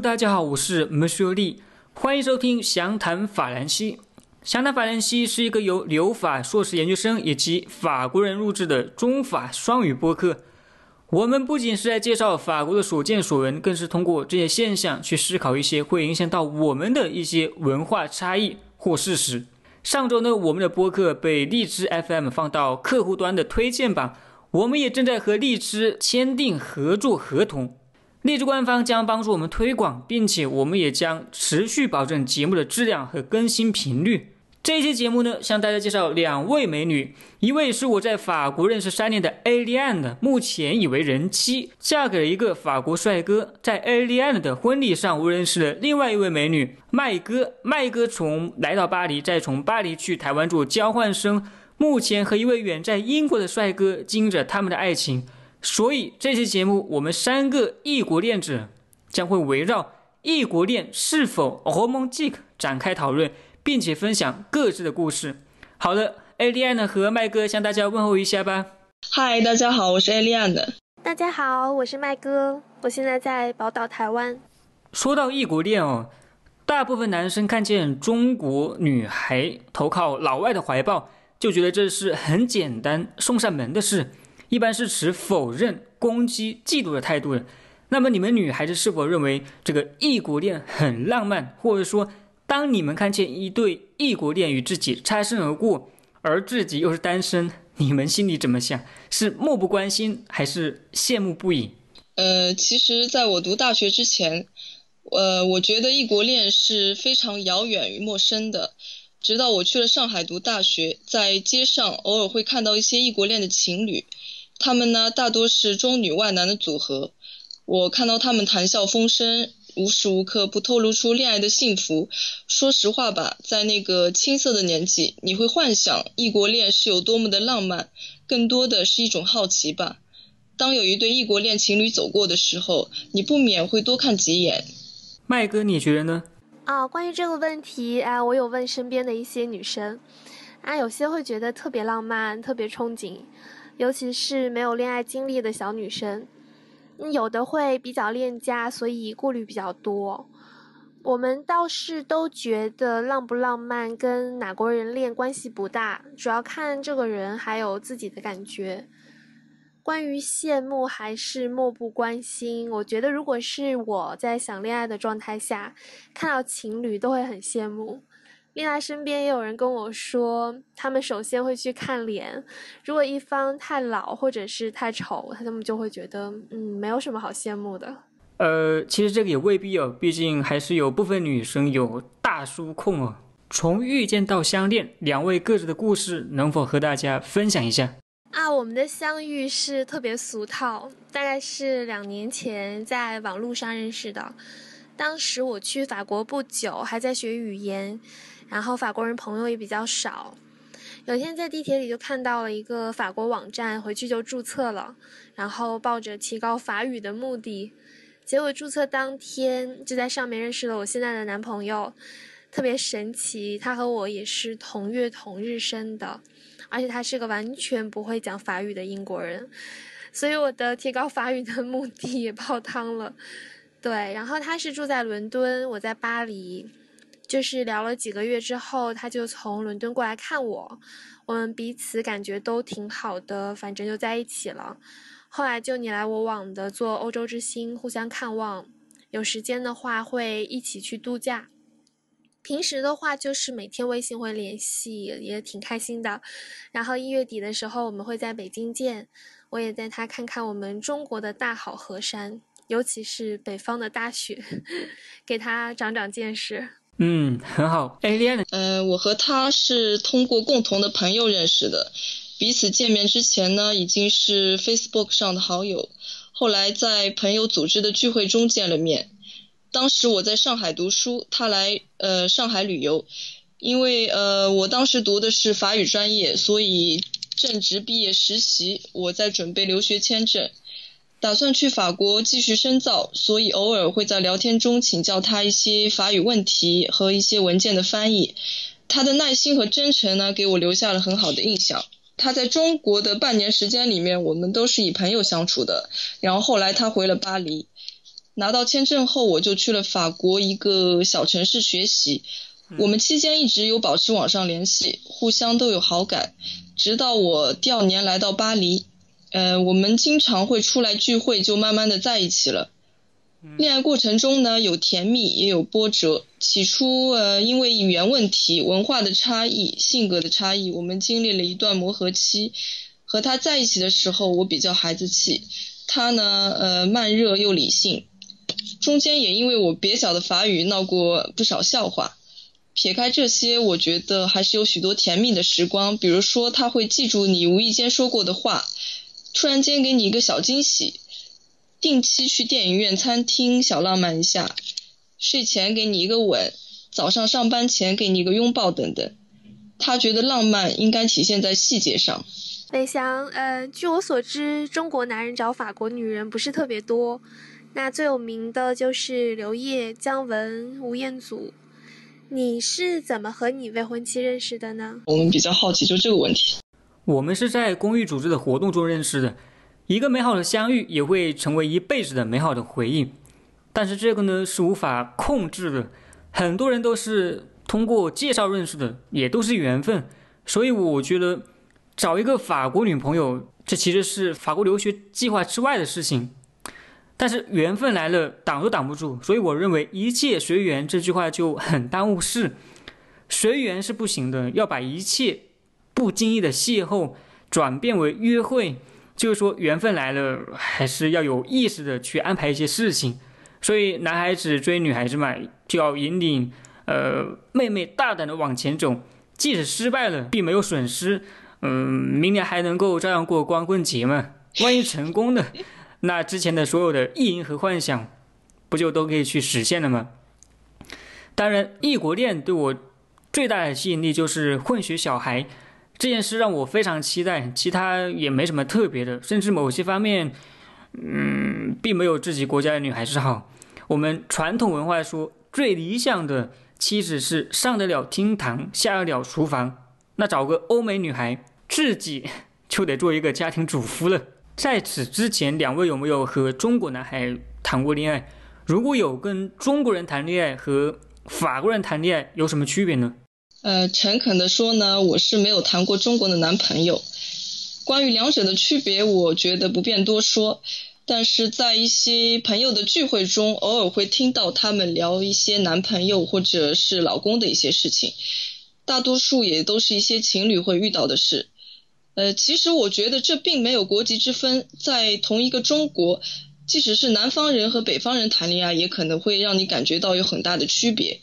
大家好，我是 Monsieur Lee，欢迎收听详谈法兰西。详谈法兰西是一个由留法硕士研究生以及法国人录制的中法双语播客。我们不仅是在介绍法国的所见所闻，更是通过这些现象去思考一些会影响到我们的一些文化差异或事实。上周呢，我们的播客被荔枝 FM 放到客户端的推荐榜，我们也正在和荔枝签订合作合同。荔枝官方将帮助我们推广，并且我们也将持续保证节目的质量和更新频率。这期节目呢，向大家介绍两位美女，一位是我在法国认识三年的艾丽安的，目前已为人妻，嫁给了一个法国帅哥。在艾丽安的婚礼上，我认识了另外一位美女麦哥。麦哥从来到巴黎，再从巴黎去台湾做交换生，目前和一位远在英国的帅哥经营着他们的爱情。所以这期节目，我们三个异国恋者将会围绕异国恋是否 romantic 展开讨论，并且分享各自的故事。好的，艾丽安呢和麦哥向大家问候一下吧。嗨，大家好，我是艾丽安的。大家好，我是麦哥，我现在在宝岛台湾。说到异国恋哦，大部分男生看见中国女孩投靠老外的怀抱，就觉得这是很简单送上门的事。一般是持否认、攻击、嫉妒的态度的。那么，你们女孩子是否认为这个异国恋很浪漫？或者说，当你们看见一对异国恋与自己擦身而过，而自己又是单身，你们心里怎么想？是漠不关心，还是羡慕不已？呃，其实，在我读大学之前，呃，我觉得异国恋是非常遥远与陌生的。直到我去了上海读大学，在街上偶尔会看到一些异国恋的情侣。他们呢，大多是中女外男的组合。我看到他们谈笑风生，无时无刻不透露出恋爱的幸福。说实话吧，在那个青涩的年纪，你会幻想异国恋是有多么的浪漫，更多的是一种好奇吧。当有一对异国恋情侣走过的时候，你不免会多看几眼。麦哥，你觉得呢？啊，关于这个问题，啊，我有问身边的一些女生，啊，有些会觉得特别浪漫，特别憧憬。尤其是没有恋爱经历的小女生，有的会比较恋家，所以顾虑比较多。我们倒是都觉得浪不浪漫跟哪国人恋关系不大，主要看这个人还有自己的感觉。关于羡慕还是漠不关心，我觉得如果是我在想恋爱的状态下，看到情侣都会很羡慕。另外，身边也有人跟我说，他们首先会去看脸，如果一方太老或者是太丑，他们就会觉得，嗯，没有什么好羡慕的。呃，其实这个也未必哦，毕竟还是有部分女生有大叔控哦。从遇见到相恋，两位各自的故事能否和大家分享一下？啊，我们的相遇是特别俗套，大概是两年前在网络上认识的。当时我去法国不久，还在学语言。然后法国人朋友也比较少，有一天在地铁里就看到了一个法国网站，回去就注册了，然后抱着提高法语的目的，结果注册当天就在上面认识了我现在的男朋友，特别神奇，他和我也是同月同日生的，而且他是个完全不会讲法语的英国人，所以我的提高法语的目的也泡汤了，对，然后他是住在伦敦，我在巴黎。就是聊了几个月之后，他就从伦敦过来看我，我们彼此感觉都挺好的，反正就在一起了。后来就你来我往的做欧洲之星，互相看望，有时间的话会一起去度假。平时的话就是每天微信会联系，也挺开心的。然后一月底的时候我们会在北京见，我也带他看看我们中国的大好河山，尤其是北方的大雪，给他长长见识。嗯，很好。艾丽安，呃，我和他是通过共同的朋友认识的，彼此见面之前呢，已经是 Facebook 上的好友，后来在朋友组织的聚会中见了面。当时我在上海读书，他来呃上海旅游，因为呃我当时读的是法语专业，所以正值毕业实习，我在准备留学签证。打算去法国继续深造，所以偶尔会在聊天中请教他一些法语问题和一些文件的翻译。他的耐心和真诚呢，给我留下了很好的印象。他在中国的半年时间里面，我们都是以朋友相处的。然后后来他回了巴黎，拿到签证后，我就去了法国一个小城市学习。我们期间一直有保持网上联系，互相都有好感。直到我第二年来到巴黎，呃，我们经常会出来聚会，就慢慢的在一起了。恋爱过程中呢，有甜蜜也有波折。起初，呃，因为语言问题、文化的差异、性格的差异，我们经历了一段磨合期。和他在一起的时候，我比较孩子气，他呢，呃，慢热又理性。中间也因为我蹩脚的法语闹过不少笑话。撇开这些，我觉得还是有许多甜蜜的时光。比如说，他会记住你无意间说过的话，突然间给你一个小惊喜，定期去电影院、餐厅小浪漫一下，睡前给你一个吻，早上上班前给你一个拥抱等等。他觉得浪漫应该体现在细节上。北翔，呃，据我所知，中国男人找法国女人不是特别多，那最有名的就是刘烨、姜文、吴彦祖。你是怎么和你未婚妻认识的呢？我们比较好奇，就这个问题。我们是在公寓组织的活动中认识的，一个美好的相遇也会成为一辈子的美好的回忆。但是这个呢是无法控制的，很多人都是通过介绍认识的，也都是缘分。所以我觉得找一个法国女朋友，这其实是法国留学计划之外的事情。但是缘分来了，挡都挡不住，所以我认为一切随缘这句话就很耽误事。随缘是不行的，要把一切不经意的邂逅转变为约会，就是说缘分来了，还是要有意识的去安排一些事情。所以男孩子追女孩子嘛，就要引领呃妹妹大胆的往前走，即使失败了，并没有损失，嗯，明年还能够照样过光棍节嘛。万一成功了。那之前的所有的意淫和幻想，不就都可以去实现了吗？当然，异国恋对我最大的吸引力就是混血小孩这件事让我非常期待。其他也没什么特别的，甚至某些方面，嗯，并没有自己国家的女孩子好。我们传统文化说，最理想的妻子是上得了厅堂，下得了厨房。那找个欧美女孩，自己 就得做一个家庭主妇了。在此之前，两位有没有和中国男孩谈过恋爱？如果有，跟中国人谈恋爱和法国人谈恋爱有什么区别呢？呃，诚恳的说呢，我是没有谈过中国的男朋友。关于两者的区别，我觉得不便多说。但是在一些朋友的聚会中，偶尔会听到他们聊一些男朋友或者是老公的一些事情，大多数也都是一些情侣会遇到的事。呃，其实我觉得这并没有国籍之分，在同一个中国，即使是南方人和北方人谈恋爱，也可能会让你感觉到有很大的区别。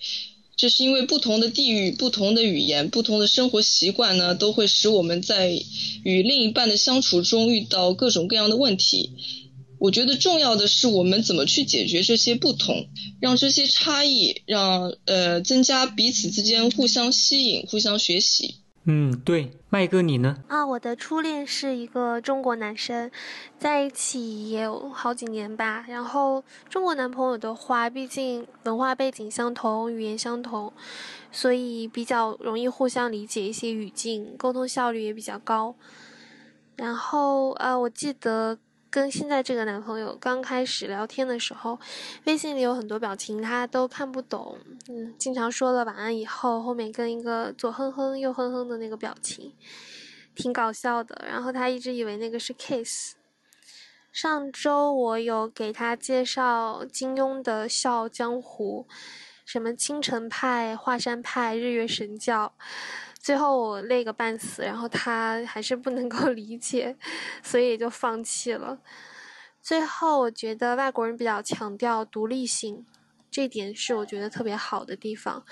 这是因为不同的地域、不同的语言、不同的生活习惯呢，都会使我们在与另一半的相处中遇到各种各样的问题。我觉得重要的是我们怎么去解决这些不同，让这些差异，让呃增加彼此之间互相吸引、互相学习。嗯，对，麦哥你呢？啊，我的初恋是一个中国男生，在一起也有好几年吧。然后中国男朋友的话，毕竟文化背景相同，语言相同，所以比较容易互相理解一些语境，沟通效率也比较高。然后呃，我记得。跟现在这个男朋友刚开始聊天的时候，微信里有很多表情他都看不懂，嗯，经常说了晚安以后，后面跟一个左哼哼右哼哼的那个表情，挺搞笑的。然后他一直以为那个是 kiss。上周我有给他介绍金庸的《笑傲江湖》，什么青城派、华山派、日月神教。最后我累个半死，然后他还是不能够 理解，所以就放弃了。最后我觉得外国人比较强调独立性，这点是我觉得特别好的地方，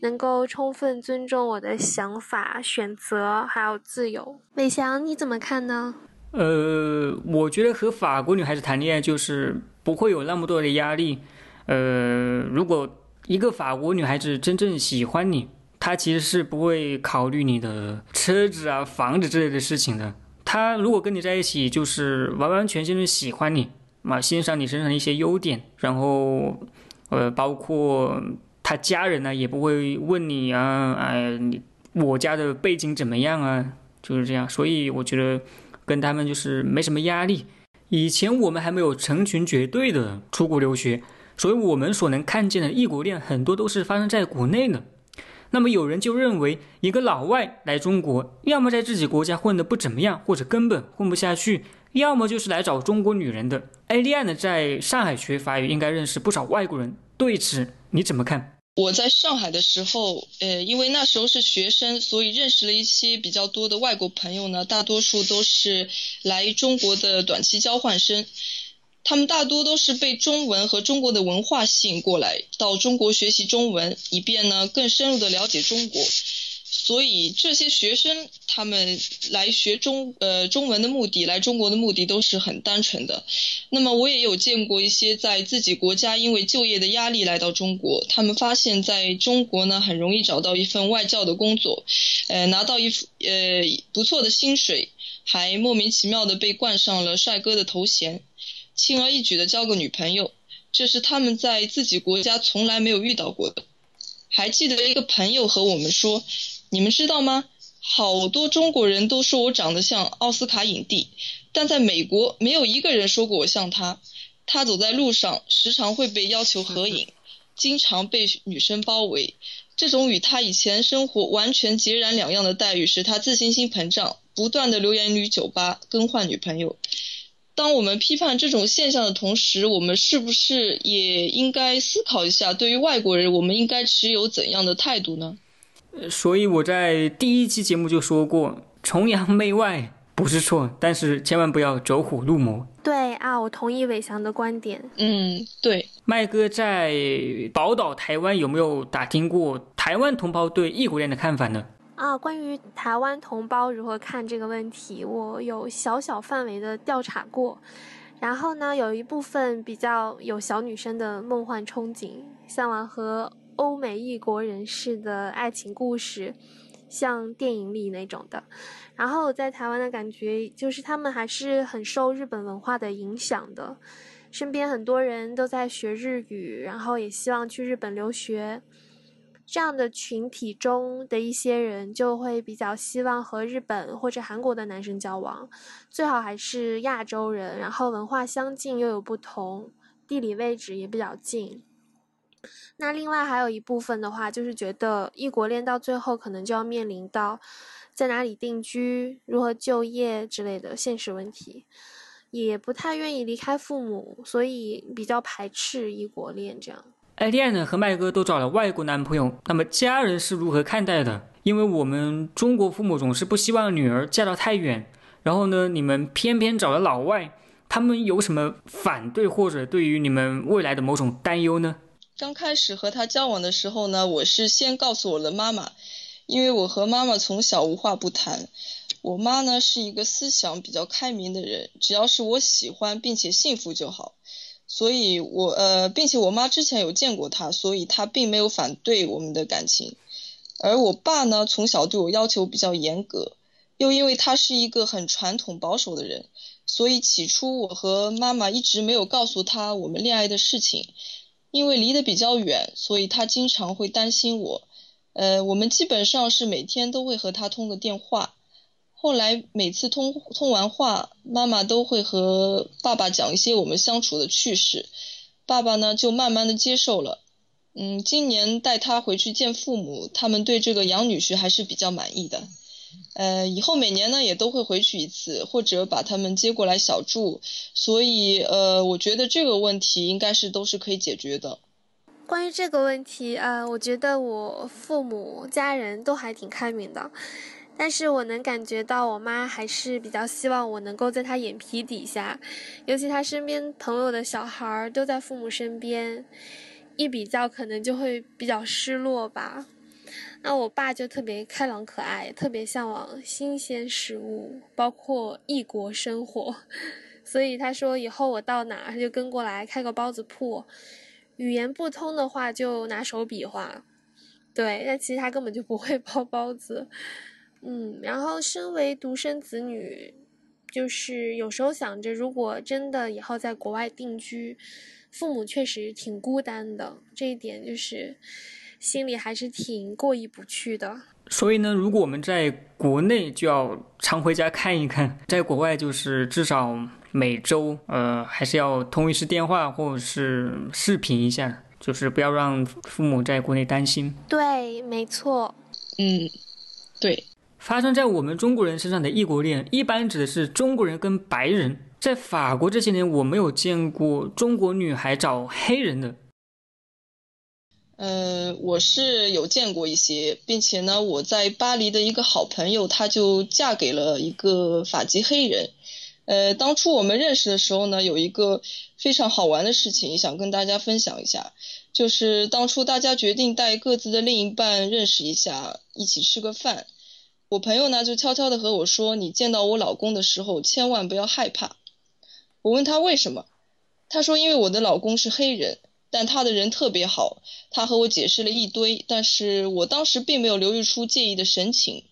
能够充分尊重我的想法、选择还有自由。伟翔你怎么看呢？呃，我觉得和法国女孩子谈恋爱就是不会有那么多的压力。呃，如果一个法国女孩子真正喜欢你。他其实是不会考虑你的车子啊、房子之类的事情的。他如果跟你在一起，就是完完全全的喜欢你，嘛，欣赏你身上的一些优点，然后，呃，包括他家人呢，也不会问你啊，哎，你我家的背景怎么样啊？就是这样。所以我觉得跟他们就是没什么压力。以前我们还没有成群结队的出国留学，所以我们所能看见的异国恋很多都是发生在国内的。那么有人就认为，一个老外来中国，要么在自己国家混得不怎么样，或者根本混不下去，要么就是来找中国女人的。艾丽安呢，在上海学法语，应该认识不少外国人。对此你怎么看？我在上海的时候，呃，因为那时候是学生，所以认识了一些比较多的外国朋友呢，大多数都是来中国的短期交换生。他们大多都是被中文和中国的文化吸引过来，到中国学习中文，以便呢更深入的了解中国。所以这些学生他们来学中呃中文的目的，来中国的目的都是很单纯的。那么我也有见过一些在自己国家因为就业的压力来到中国，他们发现在中国呢很容易找到一份外教的工作，呃拿到一呃不错的薪水，还莫名其妙的被冠上了帅哥的头衔。轻而易举的交个女朋友，这是他们在自己国家从来没有遇到过的。还记得一个朋友和我们说：“你们知道吗？好多中国人都说我长得像奥斯卡影帝，但在美国没有一个人说过我像他。他走在路上时常会被要求合影，经常被女生包围。这种与他以前生活完全截然两样的待遇，使他自信心膨胀，不断的留言女酒吧更换女朋友。”当我们批判这种现象的同时，我们是不是也应该思考一下，对于外国人，我们应该持有怎样的态度呢？所以我在第一期节目就说过，崇洋媚外不是错，但是千万不要走火入魔。对啊，我同意伟翔的观点。嗯，对。麦哥在宝岛台湾有没有打听过台湾同胞对异国恋的看法呢？啊，关于台湾同胞如何看这个问题，我有小小范围的调查过。然后呢，有一部分比较有小女生的梦幻憧憬，向往和欧美异国人士的爱情故事，像电影里那种的。然后在台湾的感觉就是，他们还是很受日本文化的影响的，身边很多人都在学日语，然后也希望去日本留学。这样的群体中的一些人就会比较希望和日本或者韩国的男生交往，最好还是亚洲人，然后文化相近又有不同，地理位置也比较近。那另外还有一部分的话，就是觉得异国恋到最后可能就要面临到在哪里定居、如何就业之类的现实问题，也不太愿意离开父母，所以比较排斥异国恋这样。艾丽安呢和麦哥都找了外国男朋友，那么家人是如何看待的？因为我们中国父母总是不希望女儿嫁到太远，然后呢，你们偏偏找了老外，他们有什么反对或者对于你们未来的某种担忧呢？刚开始和他交往的时候呢，我是先告诉我的妈妈，因为我和妈妈从小无话不谈。我妈呢是一个思想比较开明的人，只要是我喜欢并且幸福就好。所以，我呃，并且我妈之前有见过他，所以他并没有反对我们的感情。而我爸呢，从小对我要求比较严格，又因为他是一个很传统保守的人，所以起初我和妈妈一直没有告诉他我们恋爱的事情，因为离得比较远，所以他经常会担心我。呃，我们基本上是每天都会和他通个电话。后来每次通通完话，妈妈都会和爸爸讲一些我们相处的趣事，爸爸呢就慢慢的接受了。嗯，今年带他回去见父母，他们对这个养女婿还是比较满意的。呃，以后每年呢也都会回去一次，或者把他们接过来小住。所以呃，我觉得这个问题应该是都是可以解决的。关于这个问题，呃，我觉得我父母家人都还挺开明的。但是我能感觉到，我妈还是比较希望我能够在她眼皮底下，尤其她身边朋友的小孩儿都在父母身边，一比较可能就会比较失落吧。那我爸就特别开朗可爱，特别向往新鲜事物，包括异国生活，所以他说以后我到哪他就跟过来开个包子铺，语言不通的话就拿手比划。对，但其实他根本就不会包包子。嗯，然后身为独生子女，就是有时候想着，如果真的以后在国外定居，父母确实挺孤单的，这一点就是心里还是挺过意不去的。所以呢，如果我们在国内就要常回家看一看，在国外就是至少每周呃还是要通一次电话或者是视频一下，就是不要让父母在国内担心。对，没错。嗯，对。发生在我们中国人身上的异国恋，一般指的是中国人跟白人。在法国这些年，我没有见过中国女孩找黑人的。呃，我是有见过一些，并且呢，我在巴黎的一个好朋友，她就嫁给了一个法籍黑人。呃，当初我们认识的时候呢，有一个非常好玩的事情，想跟大家分享一下，就是当初大家决定带各自的另一半认识一下，一起吃个饭。我朋友呢就悄悄的和我说：“你见到我老公的时候，千万不要害怕。”我问他为什么，他说：“因为我的老公是黑人。”但他的人特别好，他和我解释了一堆，但是我当时并没有流露出介意的神情。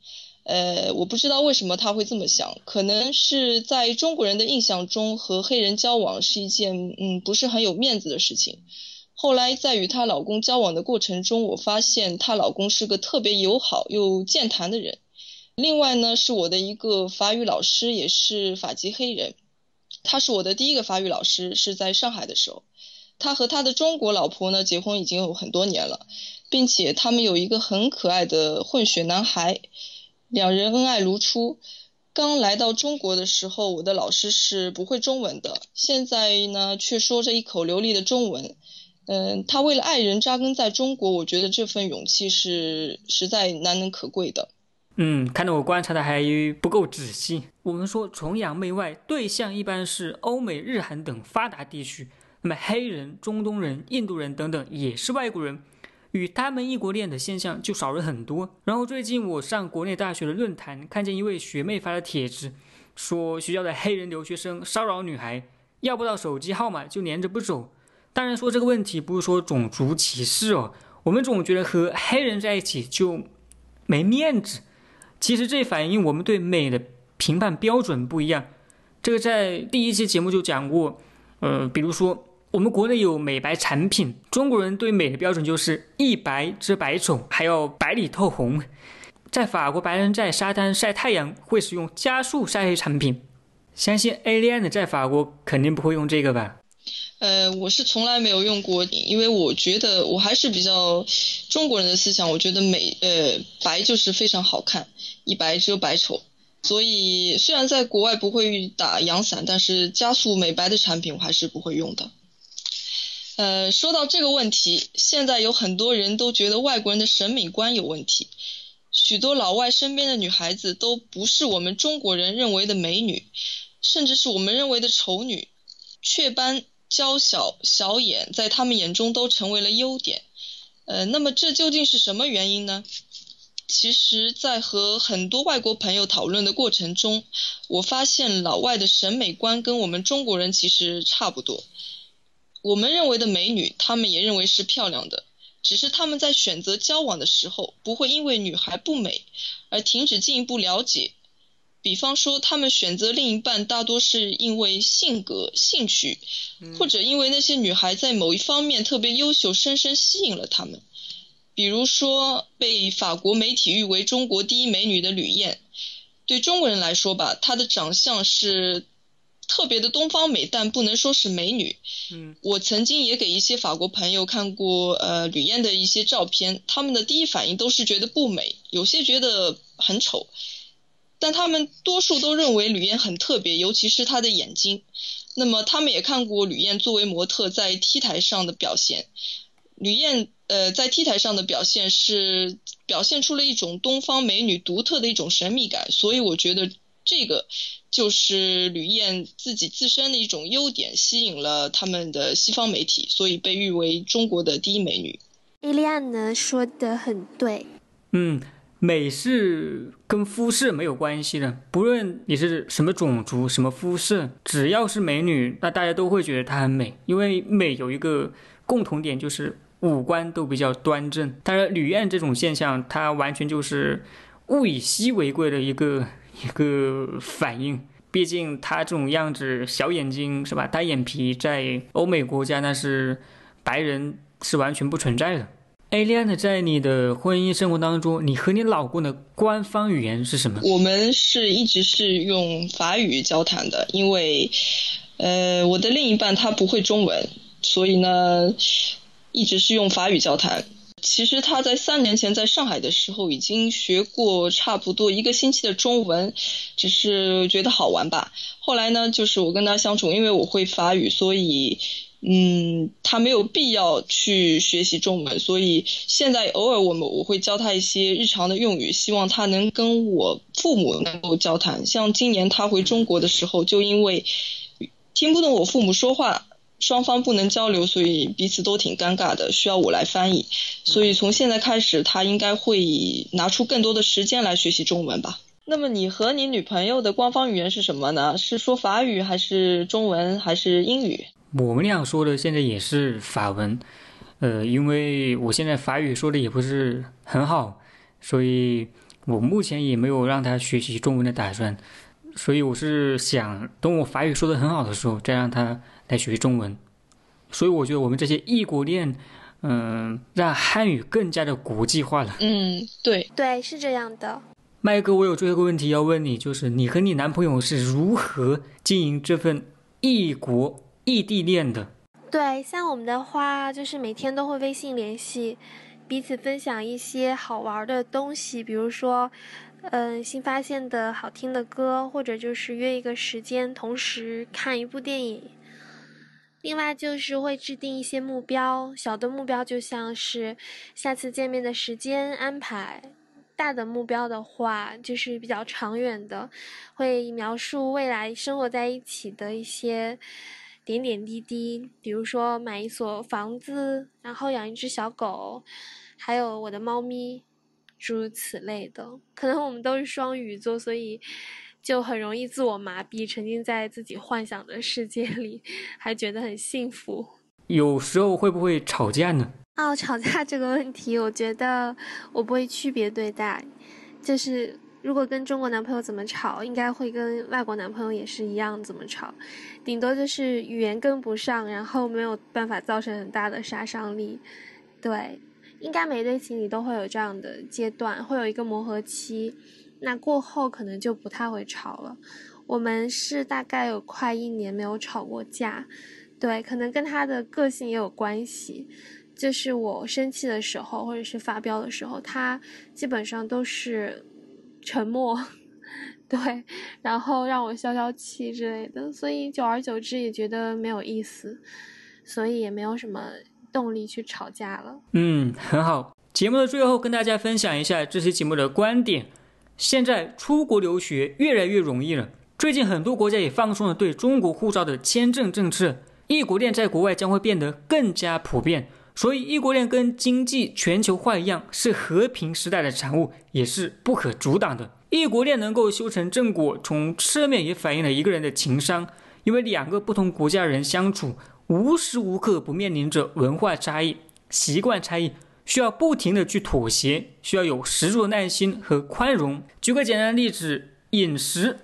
呃，我不知道为什么他会这么想，可能是在中国人的印象中，和黑人交往是一件嗯不是很有面子的事情。后来在与她老公交往的过程中，我发现她老公是个特别友好又健谈的人。另外呢，是我的一个法语老师，也是法籍黑人，他是我的第一个法语老师，是在上海的时候。他和他的中国老婆呢结婚已经有很多年了，并且他们有一个很可爱的混血男孩，两人恩爱如初。刚来到中国的时候，我的老师是不会中文的，现在呢却说着一口流利的中文。嗯，他为了爱人扎根在中国，我觉得这份勇气是实在难能可贵的。嗯，看来我观察的还不够仔细。我们说崇洋媚外对象一般是欧美、日韩等发达地区。那么黑人、中东人、印度人等等也是外国人，与他们异国恋的现象就少了很多。然后最近我上国内大学的论坛，看见一位学妹发的帖子，说学校的黑人留学生骚扰女孩，要不到手机号码就连着不走。当然说这个问题不是说种族歧视哦，我们总觉得和黑人在一起就没面子，其实这反映我们对美的评判标准不一样。这个在第一期节目就讲过，呃，比如说。我们国内有美白产品，中国人对美的标准就是一白遮百丑，还要白里透红。在法国，白人在沙滩晒太阳会使用加速晒黑产品，相信 A 丽安的在法国肯定不会用这个吧？呃，我是从来没有用过，因为我觉得我还是比较中国人的思想，我觉得美呃白就是非常好看，一白遮百丑。所以虽然在国外不会打阳伞，但是加速美白的产品我还是不会用的。呃，说到这个问题，现在有很多人都觉得外国人的审美观有问题，许多老外身边的女孩子都不是我们中国人认为的美女，甚至是我们认为的丑女，雀斑、娇小、小眼，在他们眼中都成为了优点。呃，那么这究竟是什么原因呢？其实，在和很多外国朋友讨论的过程中，我发现老外的审美观跟我们中国人其实差不多。我们认为的美女，他们也认为是漂亮的，只是他们在选择交往的时候，不会因为女孩不美而停止进一步了解。比方说，他们选择另一半大多是因为性格、兴趣，或者因为那些女孩在某一方面特别优秀，深深吸引了他们。比如说，被法国媒体誉为中国第一美女的吕燕，对中国人来说吧，她的长相是。特别的东方美，但不能说是美女。嗯，我曾经也给一些法国朋友看过呃吕燕的一些照片，他们的第一反应都是觉得不美，有些觉得很丑，但他们多数都认为吕燕很特别，尤其是她的眼睛。那么他们也看过吕燕作为模特在 T 台上的表现，吕燕呃在 T 台上的表现是表现出了一种东方美女独特的一种神秘感，所以我觉得这个。就是吕燕自己自身的一种优点，吸引了他们的西方媒体，所以被誉为中国的第一美女。伊利亚呢说的很对，嗯，美是跟肤色没有关系的，不论你是什么种族、什么肤色，只要是美女，那大家都会觉得她很美，因为美有一个共同点，就是五官都比较端正。当然，吕燕这种现象，它完全就是物以稀为贵的一个。一个反应，毕竟他这种样子，小眼睛是吧？单眼皮在欧美国家那是白人是完全不存在的。艾丽安，在你的婚姻生活当中，你和你老公的官方语言是什么？我们是一直是用法语交谈的，因为，呃，我的另一半他不会中文，所以呢，一直是用法语交谈。其实他在三年前在上海的时候已经学过差不多一个星期的中文，只是觉得好玩吧。后来呢，就是我跟他相处，因为我会法语，所以。嗯，他没有必要去学习中文，所以现在偶尔我们我会教他一些日常的用语，希望他能跟我父母能够交谈。像今年他回中国的时候，就因为听不懂我父母说话，双方不能交流，所以彼此都挺尴尬的，需要我来翻译。所以从现在开始，他应该会拿出更多的时间来学习中文吧。那么你和你女朋友的官方语言是什么呢？是说法语还是中文还是英语？我们俩说的现在也是法文，呃，因为我现在法语说的也不是很好，所以我目前也没有让他学习中文的打算，所以我是想等我法语说的很好的时候再让他来学中文。所以我觉得我们这些异国恋，嗯，让汉语更加的国际化了。嗯，对，对，是这样的。麦哥，我有最后一个问题要问你，就是你和你男朋友是如何经营这份异国？异地恋的，对，像我们的话，就是每天都会微信联系，彼此分享一些好玩的东西，比如说，嗯，新发现的好听的歌，或者就是约一个时间，同时看一部电影。另外就是会制定一些目标，小的目标就像是下次见面的时间安排，大的目标的话就是比较长远的，会描述未来生活在一起的一些。点点滴滴，比如说买一所房子，然后养一只小狗，还有我的猫咪，诸如此类的。可能我们都是双鱼座，所以就很容易自我麻痹，沉浸在自己幻想的世界里，还觉得很幸福。有时候会不会吵架呢？哦，吵架这个问题，我觉得我不会区别对待，就是。如果跟中国男朋友怎么吵，应该会跟外国男朋友也是一样怎么吵，顶多就是语言跟不上，然后没有办法造成很大的杀伤力。对，应该每对情侣都会有这样的阶段，会有一个磨合期，那过后可能就不太会吵了。我们是大概有快一年没有吵过架，对，可能跟他的个性也有关系，就是我生气的时候或者是发飙的时候，他基本上都是。沉默，对，然后让我消消气之类的，所以久而久之也觉得没有意思，所以也没有什么动力去吵架了。嗯，很好。节目的最后跟大家分享一下这期节目的观点：现在出国留学越来越容易了，最近很多国家也放松了对中国护照的签证政策，异国恋在国外将会变得更加普遍。所以，异国恋跟经济全球化一样，是和平时代的产物，也是不可阻挡的。异国恋能够修成正果，从侧面也反映了一个人的情商。因为两个不同国家人相处，无时无刻不面临着文化差异、习惯差异，需要不停的去妥协，需要有十足的耐心和宽容。举个简单的例子，饮食，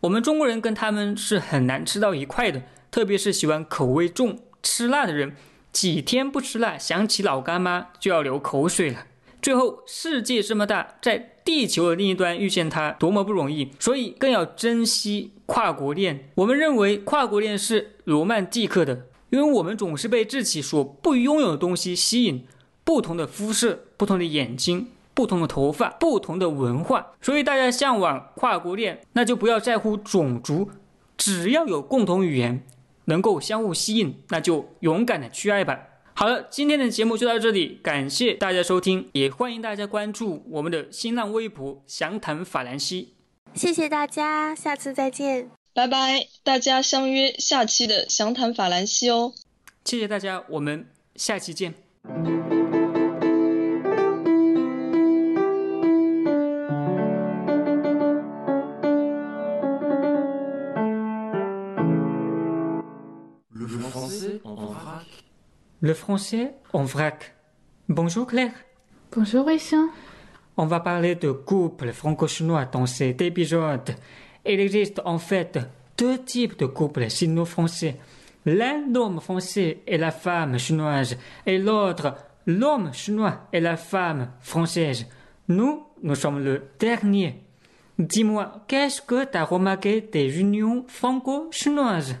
我们中国人跟他们是很难吃到一块的，特别是喜欢口味重、吃辣的人。几天不吃辣，想起老干妈就要流口水了。最后，世界这么大，在地球的另一端遇见他多么不容易，所以更要珍惜跨国恋。我们认为跨国恋是罗曼蒂克的，因为我们总是被自己所不拥有的东西吸引，不同的肤色、不同的眼睛、不同的头发、不同的文化，所以大家向往跨国恋，那就不要在乎种族，只要有共同语言。能够相互吸引，那就勇敢的去爱吧。好了，今天的节目就到这里，感谢大家收听，也欢迎大家关注我们的新浪微博“详谈法兰西”。谢谢大家，下次再见，拜拜，大家相约下期的“详谈法兰西”哦。谢谢大家，我们下期见。Le français en vrac. Bonjour Claire. Bonjour Richard. On va parler de couple franco-chinois dans cet épisode. Il existe en fait deux types de couples sino-français. L'un homme français et la femme chinoise et l'autre l'homme chinois et la femme française. Nous, nous sommes le dernier. Dis-moi, qu'est-ce que tu as remarqué des unions franco-chinoises?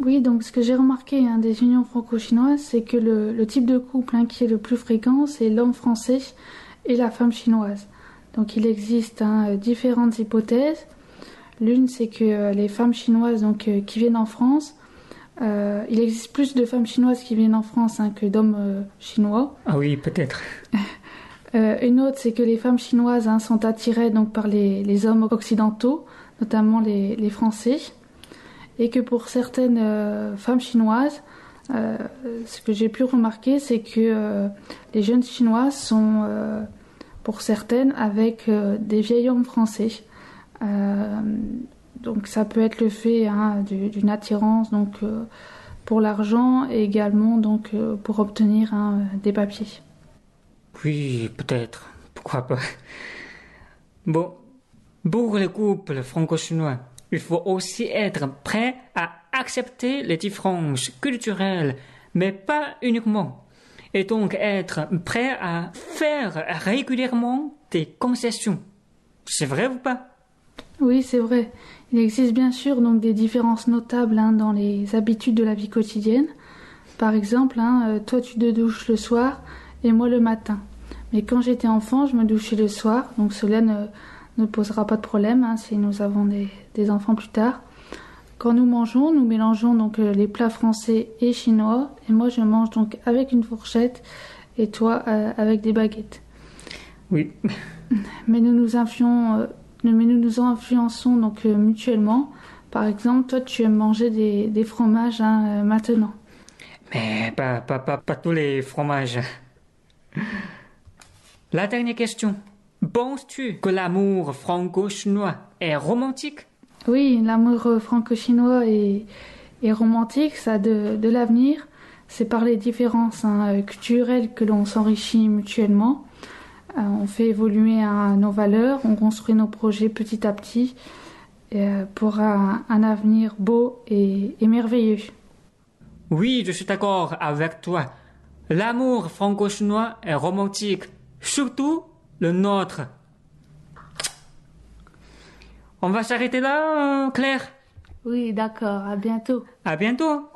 Oui, donc ce que j'ai remarqué hein, des unions franco-chinoises, c'est que le, le, type de couple hein, qui est le plus fréquent, c'est l'homme français et la femme chinoise. Donc il existe hein, différentes hypothèses. L'une, c'est que euh, les femmes chinoises donc, euh, qui viennent en France, euh, il existe plus de femmes chinoises qui viennent en France que d'hommes euh, chinois. Ah oui, peut-être. Euh, une autre, c'est que les femmes chinoises sont attirées donc par les, les hommes occidentaux, notamment les, les, Français, et que pour certaines euh, femmes chinoises, euh, ce que j'ai pu remarquer, c'est que les jeunes chinoises sont, pour certaines, avec des vieils hommes français. donc ça peut être le fait hein, d'une attirance donc pour l'argent et également donc pour obtenir hein, des papiers. Oui, peut-être. Pourquoi pas? Bon, pour les couples franco-chinois, il faut aussi être prêt à accepter les différences culturelles, mais pas uniquement. Et donc être prêt à faire régulièrement des concessions. C'est vrai ou pas? Oui, c'est vrai. Il existe bien sûr donc des différences notables hein, dans les habitudes de la vie quotidienne. Par exemple, hein, toi tu te douches le soir, et moi le matin. Mais quand j'étais enfant, je me douchais le soir, donc cela ne, ne posera pas de problème hein, si nous avons des, des, enfants plus tard. Quand nous mangeons, nous mélangeons donc euh, les plats français et chinois, et moi je mange donc avec une fourchette et toi euh, avec des baguettes. Oui. Mais nous nous, influons, euh, mais nous, nous influençons donc mutuellement. Par exemple, toi tu aimes manger des, des fromages hein, maintenant. Mais pas, pas, pas, pas tous les fromages. La dernière question. Penses-tu que l'amour franco-chinois est romantique? Oui, l'amour franco-chinois est, est, romantique, ça a de, de l'avenir. C'est par les différences hein, culturelles que l'on s'enrichit mutuellement. Euh, on fait évoluer hein, nos valeurs, on construit nos projets petit à petit euh, pour un, un, avenir beau et, et merveilleux. Oui, je suis d'accord avec toi. L'amour franco-chinois est romantique, surtout le nôtre. On va s'arrêter là, Claire? Oui, d'accord. À bientôt. À bientôt.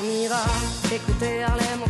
On ira écouter Harlem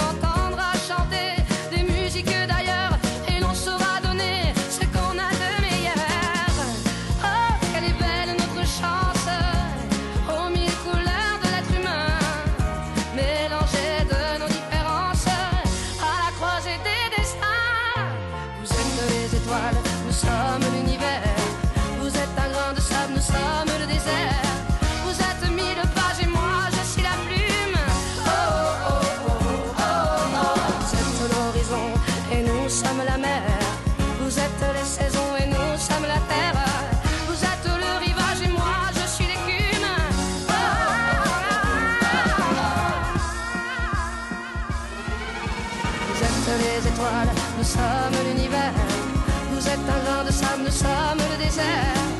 Sommes la mer. Vous êtes les saisons et nous sommes la terre. Vous êtes le rivage et moi je suis l'écume. Vous êtes les étoiles, nous sommes l'univers. Vous êtes un grain de sable, nous sommes le désert.